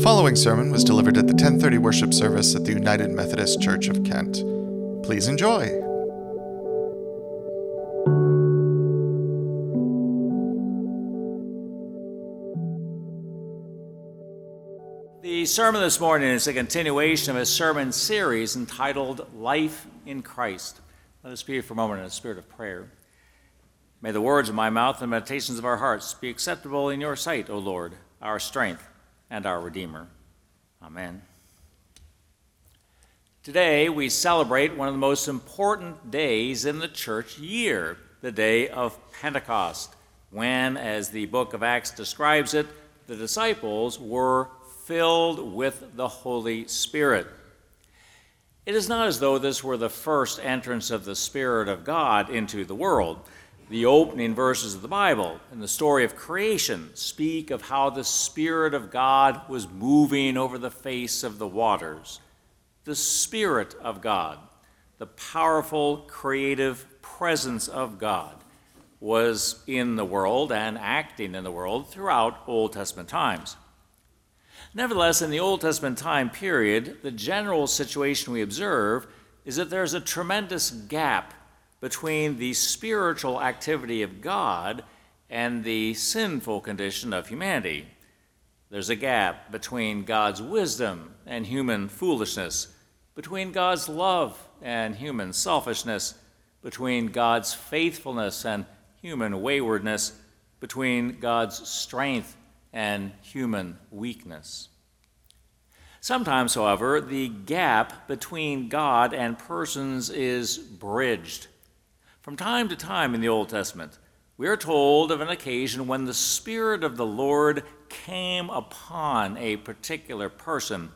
The following sermon was delivered at the 1030 worship service at the United Methodist Church of Kent. Please enjoy. The sermon this morning is a continuation of a sermon series entitled Life in Christ. Let us be for a moment in a spirit of prayer. May the words of my mouth and the meditations of our hearts be acceptable in your sight, O Lord, our strength and our Redeemer. Amen. Today, we celebrate one of the most important days in the church year, the day of Pentecost, when, as the book of Acts describes it, the disciples were filled with the Holy Spirit. It is not as though this were the first entrance of the Spirit of God into the world. The opening verses of the Bible and the story of creation speak of how the Spirit of God was moving over the face of the waters. The Spirit of God, the powerful creative presence of God, was in the world and acting in the world throughout Old Testament times. Nevertheless, in the Old Testament time period, the general situation we observe is that there's a tremendous gap between the spiritual activity of God and the sinful condition of humanity. There's a gap between God's wisdom and human foolishness, between God's love and human selfishness, between God's faithfulness and human waywardness, between God's strength and human weakness. Sometimes, however, the gap between God and persons is bridged from time to time in the Old Testament, we are told of an occasion when the Spirit of the Lord came upon a particular person.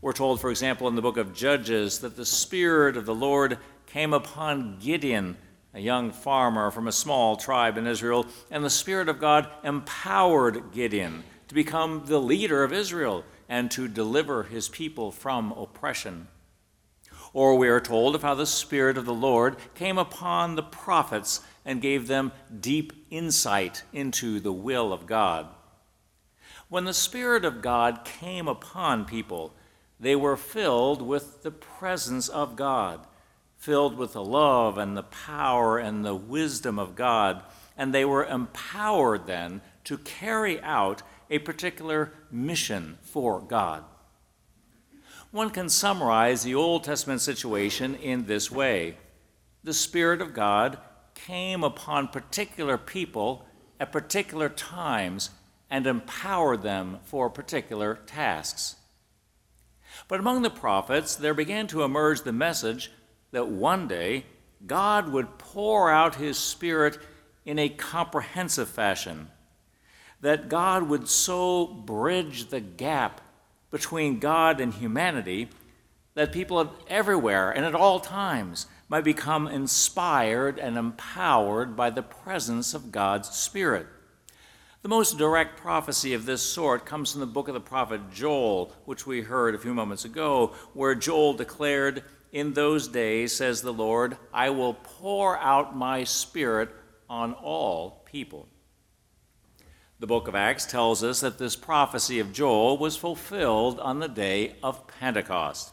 We're told, for example, in the book of Judges, that the Spirit of the Lord came upon Gideon, a young farmer from a small tribe in Israel, and the Spirit of God empowered Gideon to become the leader of Israel and to deliver his people from oppression. Or we are told of how the Spirit of the Lord came upon the prophets and gave them deep insight into the will of God. When the Spirit of God came upon people, they were filled with the presence of God, filled with the love and the power and the wisdom of God, and they were empowered then to carry out a particular mission for God. One can summarize the Old Testament situation in this way The Spirit of God came upon particular people at particular times and empowered them for particular tasks. But among the prophets, there began to emerge the message that one day God would pour out his Spirit in a comprehensive fashion, that God would so bridge the gap between God and humanity that people everywhere and at all times might become inspired and empowered by the presence of God's Spirit. The most direct prophecy of this sort comes from the book of the prophet Joel, which we heard a few moments ago, where Joel declared, In those days, says the Lord, I will pour out my Spirit on all people. The book of Acts tells us that this prophecy of Joel was fulfilled on the day of Pentecost.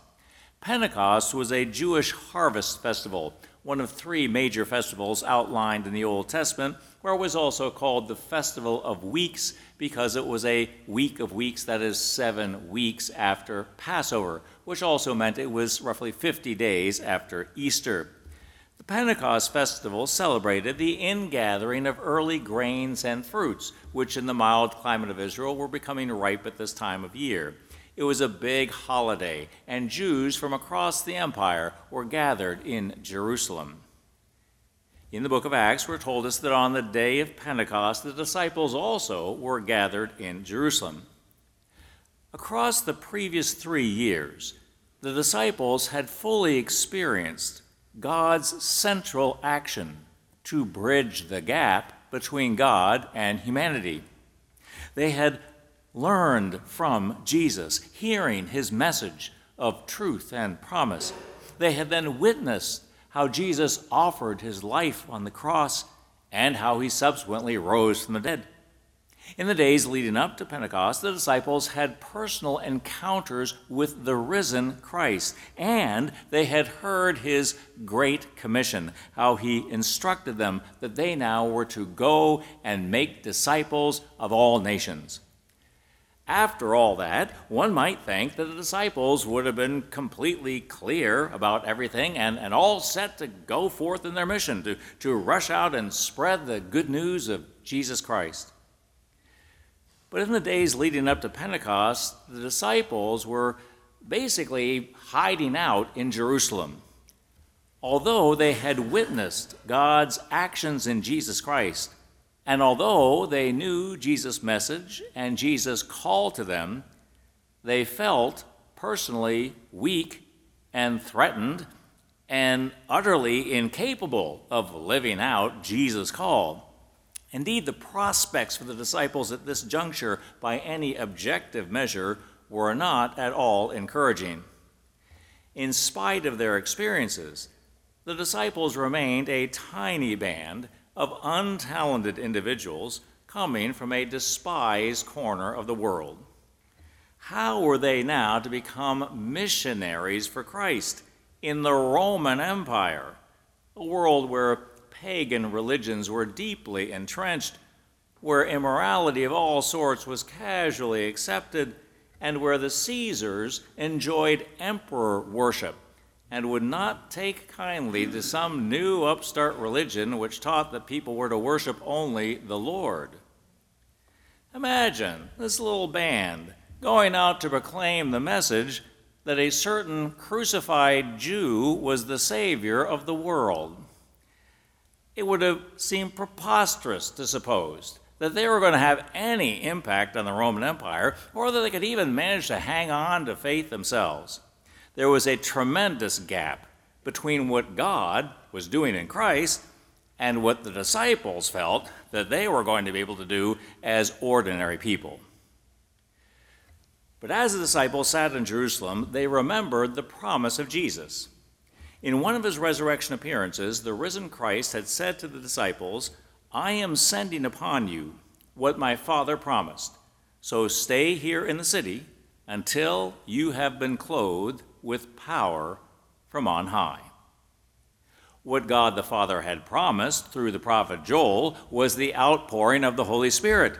Pentecost was a Jewish harvest festival, one of three major festivals outlined in the Old Testament, where it was also called the Festival of Weeks because it was a week of weeks, that is, seven weeks after Passover, which also meant it was roughly 50 days after Easter. The Pentecost festival celebrated the ingathering of early grains and fruits, which in the mild climate of Israel were becoming ripe at this time of year. It was a big holiday, and Jews from across the empire were gathered in Jerusalem. In the book of Acts, we're told us that on the day of Pentecost, the disciples also were gathered in Jerusalem. Across the previous three years, the disciples had fully experienced God's central action to bridge the gap between God and humanity. They had learned from Jesus, hearing his message of truth and promise. They had then witnessed how Jesus offered his life on the cross and how he subsequently rose from the dead. In the days leading up to Pentecost, the disciples had personal encounters with the risen Christ, and they had heard his great commission, how he instructed them that they now were to go and make disciples of all nations. After all that, one might think that the disciples would have been completely clear about everything and, and all set to go forth in their mission, to, to rush out and spread the good news of Jesus Christ. But in the days leading up to Pentecost, the disciples were basically hiding out in Jerusalem. Although they had witnessed God's actions in Jesus Christ, and although they knew Jesus' message and Jesus' call to them, they felt personally weak and threatened and utterly incapable of living out Jesus' call. Indeed, the prospects for the disciples at this juncture, by any objective measure, were not at all encouraging. In spite of their experiences, the disciples remained a tiny band of untalented individuals coming from a despised corner of the world. How were they now to become missionaries for Christ in the Roman Empire, a world where pagan religions were deeply entrenched, where immorality of all sorts was casually accepted, and where the Caesars enjoyed emperor worship and would not take kindly to some new upstart religion which taught that people were to worship only the Lord. Imagine this little band going out to proclaim the message that a certain crucified Jew was the Savior of the world. It would have seemed preposterous to suppose that they were going to have any impact on the Roman Empire, or that they could even manage to hang on to faith themselves there was a tremendous gap between what God was doing in Christ and what the disciples felt that they were going to be able to do as ordinary people. But as the disciples sat in Jerusalem, they remembered the promise of Jesus. In one of his resurrection appearances, the risen Christ had said to the disciples, I am sending upon you what my Father promised. So stay here in the city until you have been clothed with power from on high. What God the Father had promised through the prophet Joel was the outpouring of the Holy Spirit,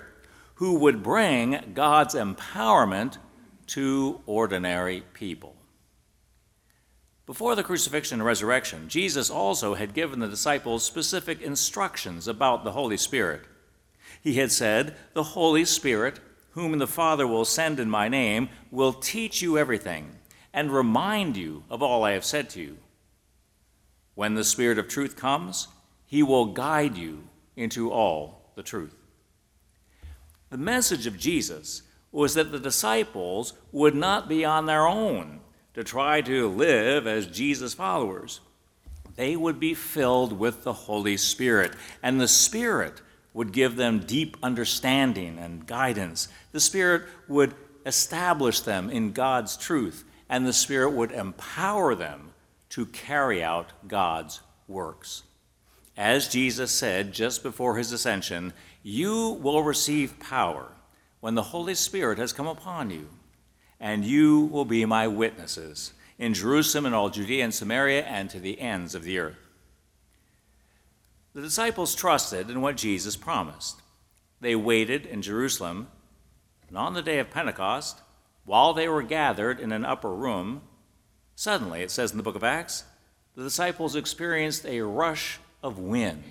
who would bring God's empowerment to ordinary people. Before the crucifixion and resurrection, Jesus also had given the disciples specific instructions about the Holy Spirit. He had said, The Holy Spirit, whom the Father will send in my name, will teach you everything and remind you of all I have said to you. When the Spirit of truth comes, he will guide you into all the truth. The message of Jesus was that the disciples would not be on their own to try to live as Jesus' followers. They would be filled with the Holy Spirit, and the Spirit would give them deep understanding and guidance. The Spirit would establish them in God's truth and the Spirit would empower them to carry out God's works. As Jesus said just before his ascension, you will receive power when the Holy Spirit has come upon you, and you will be my witnesses in Jerusalem and all Judea and Samaria and to the ends of the earth. The disciples trusted in what Jesus promised. They waited in Jerusalem, and on the day of Pentecost, while they were gathered in an upper room, suddenly, it says in the book of Acts, the disciples experienced a rush of wind.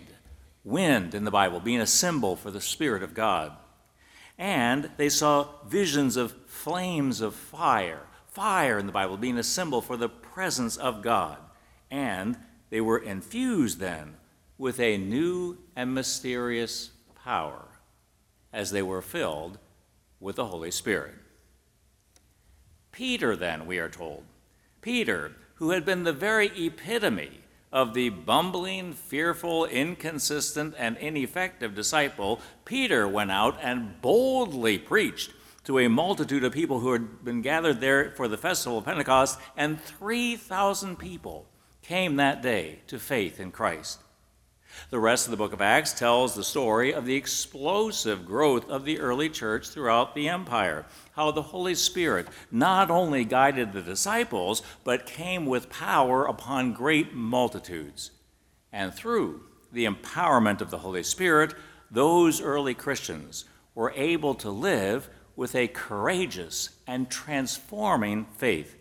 Wind in the Bible being a symbol for the Spirit of God. And they saw visions of flames of fire. Fire in the Bible being a symbol for the presence of God. And they were infused then with a new and mysterious power as they were filled with the Holy Spirit. Peter, then, we are told. Peter, who had been the very epitome of the bumbling, fearful, inconsistent, and ineffective disciple, Peter went out and boldly preached to a multitude of people who had been gathered there for the festival of Pentecost, and 3,000 people came that day to faith in Christ. The rest of the book of Acts tells the story of the explosive growth of the early church throughout the empire. How the Holy Spirit not only guided the disciples, but came with power upon great multitudes. And through the empowerment of the Holy Spirit, those early Christians were able to live with a courageous and transforming faith.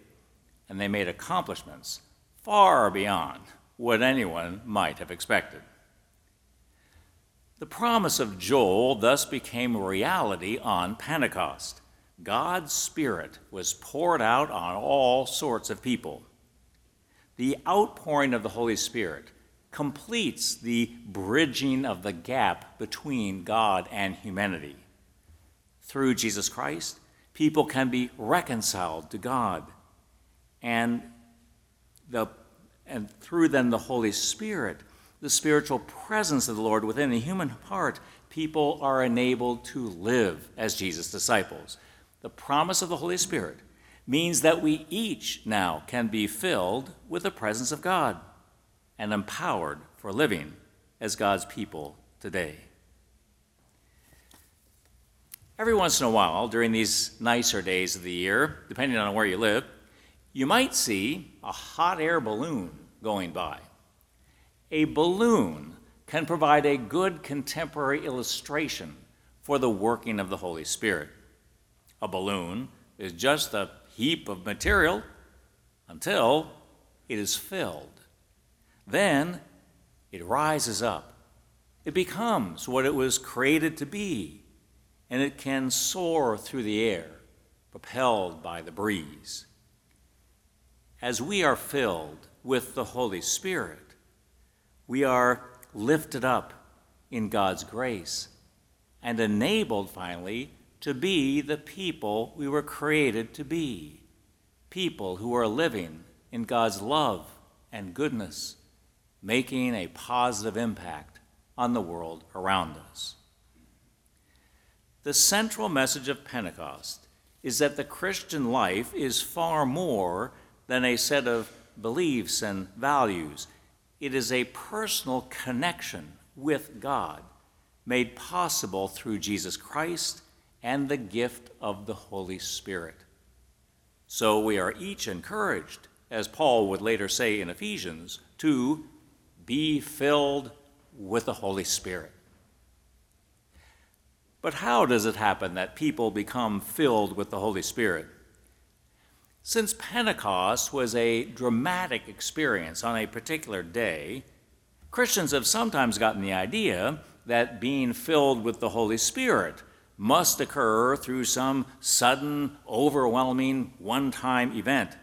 And they made accomplishments far beyond what anyone might have expected. The promise of Joel thus became reality on Pentecost. God's Spirit was poured out on all sorts of people. The outpouring of the Holy Spirit completes the bridging of the gap between God and humanity. Through Jesus Christ, people can be reconciled to God. And, the, and through then the Holy Spirit, the spiritual presence of the Lord within the human heart, people are enabled to live as Jesus' disciples. The promise of the Holy Spirit means that we each now can be filled with the presence of God and empowered for living as God's people today. Every once in a while, during these nicer days of the year, depending on where you live, you might see a hot air balloon going by a balloon can provide a good contemporary illustration for the working of the Holy Spirit. A balloon is just a heap of material until it is filled. Then it rises up. It becomes what it was created to be, and it can soar through the air, propelled by the breeze. As we are filled with the Holy Spirit, we are lifted up in God's grace and enabled finally to be the people we were created to be people who are living in God's love and goodness, making a positive impact on the world around us. The central message of Pentecost is that the Christian life is far more than a set of beliefs and values it is a personal connection with God made possible through Jesus Christ and the gift of the Holy Spirit. So we are each encouraged, as Paul would later say in Ephesians, to be filled with the Holy Spirit. But how does it happen that people become filled with the Holy Spirit? Since Pentecost was a dramatic experience on a particular day, Christians have sometimes gotten the idea that being filled with the Holy Spirit must occur through some sudden, overwhelming, one time event.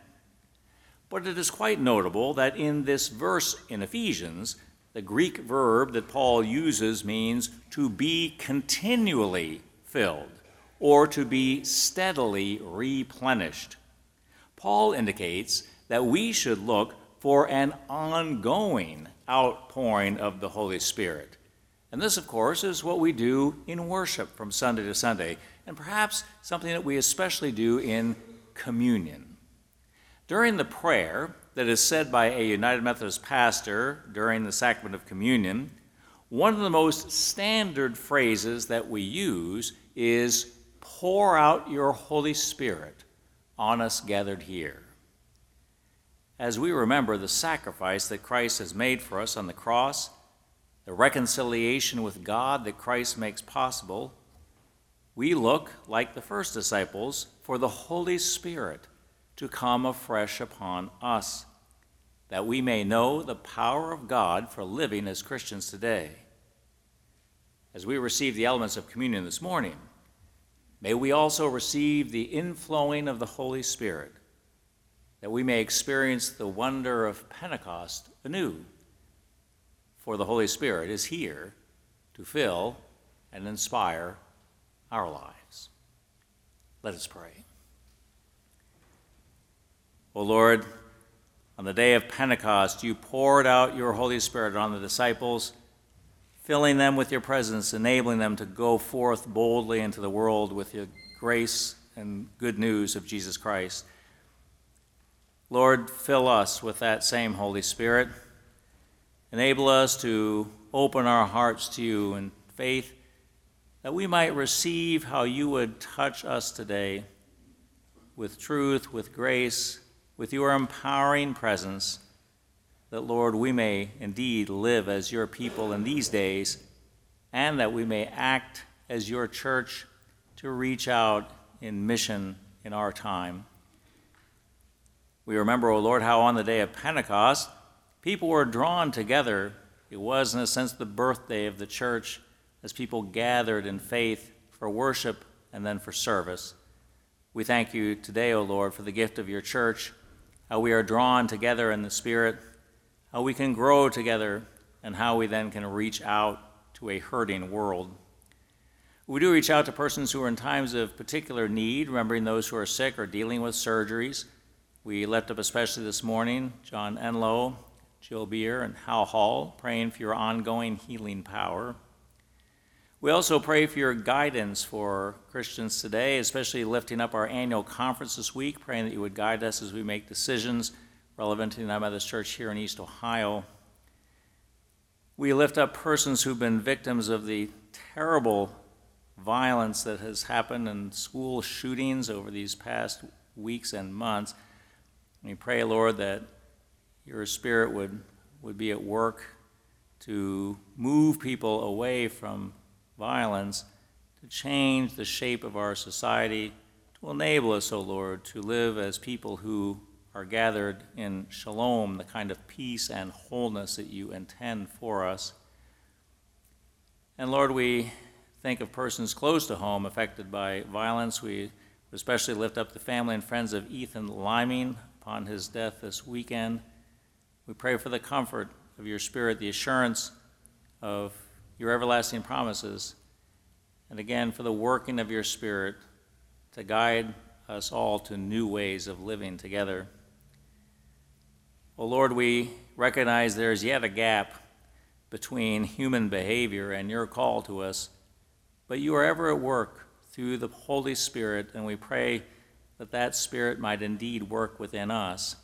But it is quite notable that in this verse in Ephesians, the Greek verb that Paul uses means to be continually filled or to be steadily replenished. Paul indicates that we should look for an ongoing outpouring of the Holy Spirit. And this, of course, is what we do in worship from Sunday to Sunday, and perhaps something that we especially do in communion. During the prayer that is said by a United Methodist pastor during the sacrament of communion, one of the most standard phrases that we use is pour out your Holy Spirit on us gathered here. As we remember the sacrifice that Christ has made for us on the cross, the reconciliation with God that Christ makes possible, we look, like the first disciples, for the Holy Spirit to come afresh upon us, that we may know the power of God for living as Christians today. As we receive the elements of communion this morning, May we also receive the inflowing of the Holy Spirit, that we may experience the wonder of Pentecost anew. For the Holy Spirit is here to fill and inspire our lives. Let us pray. O Lord, on the day of Pentecost, you poured out your Holy Spirit on the disciples filling them with your presence, enabling them to go forth boldly into the world with your grace and good news of Jesus Christ. Lord, fill us with that same Holy Spirit. Enable us to open our hearts to you in faith that we might receive how you would touch us today with truth, with grace, with your empowering presence, that, Lord, we may indeed live as your people in these days, and that we may act as your church to reach out in mission in our time. We remember, O oh Lord, how on the day of Pentecost, people were drawn together. It was, in a sense, the birthday of the church as people gathered in faith for worship and then for service. We thank you today, O Lord, for the gift of your church, how we are drawn together in the Spirit, how we can grow together, and how we then can reach out to a hurting world. We do reach out to persons who are in times of particular need, remembering those who are sick or dealing with surgeries. We lift up especially this morning John Enlow, Jill Beer, and Hal Hall, praying for your ongoing healing power. We also pray for your guidance for Christians today, especially lifting up our annual conference this week, praying that you would guide us as we make decisions relevant to the United Methodist Church here in East Ohio. We lift up persons who've been victims of the terrible violence that has happened in school shootings over these past weeks and months. We pray, Lord, that your Spirit would, would be at work to move people away from violence, to change the shape of our society, to enable us, O oh Lord, to live as people who are gathered in shalom, the kind of peace and wholeness that you intend for us. And Lord, we think of persons close to home affected by violence. We especially lift up the family and friends of Ethan Liming upon his death this weekend. We pray for the comfort of your Spirit, the assurance of your everlasting promises, and again for the working of your Spirit to guide us all to new ways of living together. Oh Lord, we recognize there's yet a gap between human behavior and your call to us, but you are ever at work through the Holy Spirit, and we pray that that Spirit might indeed work within us.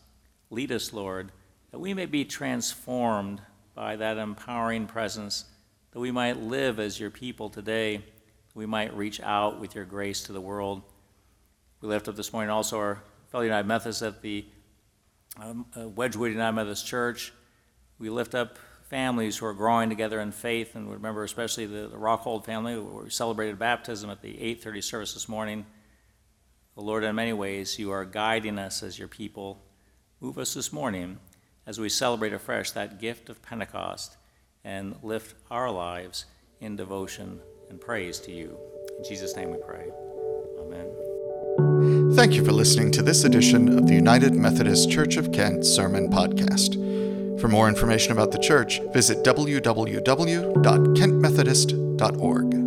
Lead us, Lord, that we may be transformed by that empowering presence that we might live as your people today, we might reach out with your grace to the world. We lift up this morning also our fellow United Methodists at the um, uh, Wedgwood United Methodist Church. We lift up families who are growing together in faith, and we remember especially the, the Rockhold family, we celebrated baptism at the 8:30 service this morning. The Lord, in many ways, you are guiding us as your people. Move us this morning as we celebrate afresh that gift of Pentecost and lift our lives in devotion and praise to you. In Jesus' name we pray. Thank you for listening to this edition of the United Methodist Church of Kent Sermon Podcast. For more information about the church, visit www.kentmethodist.org.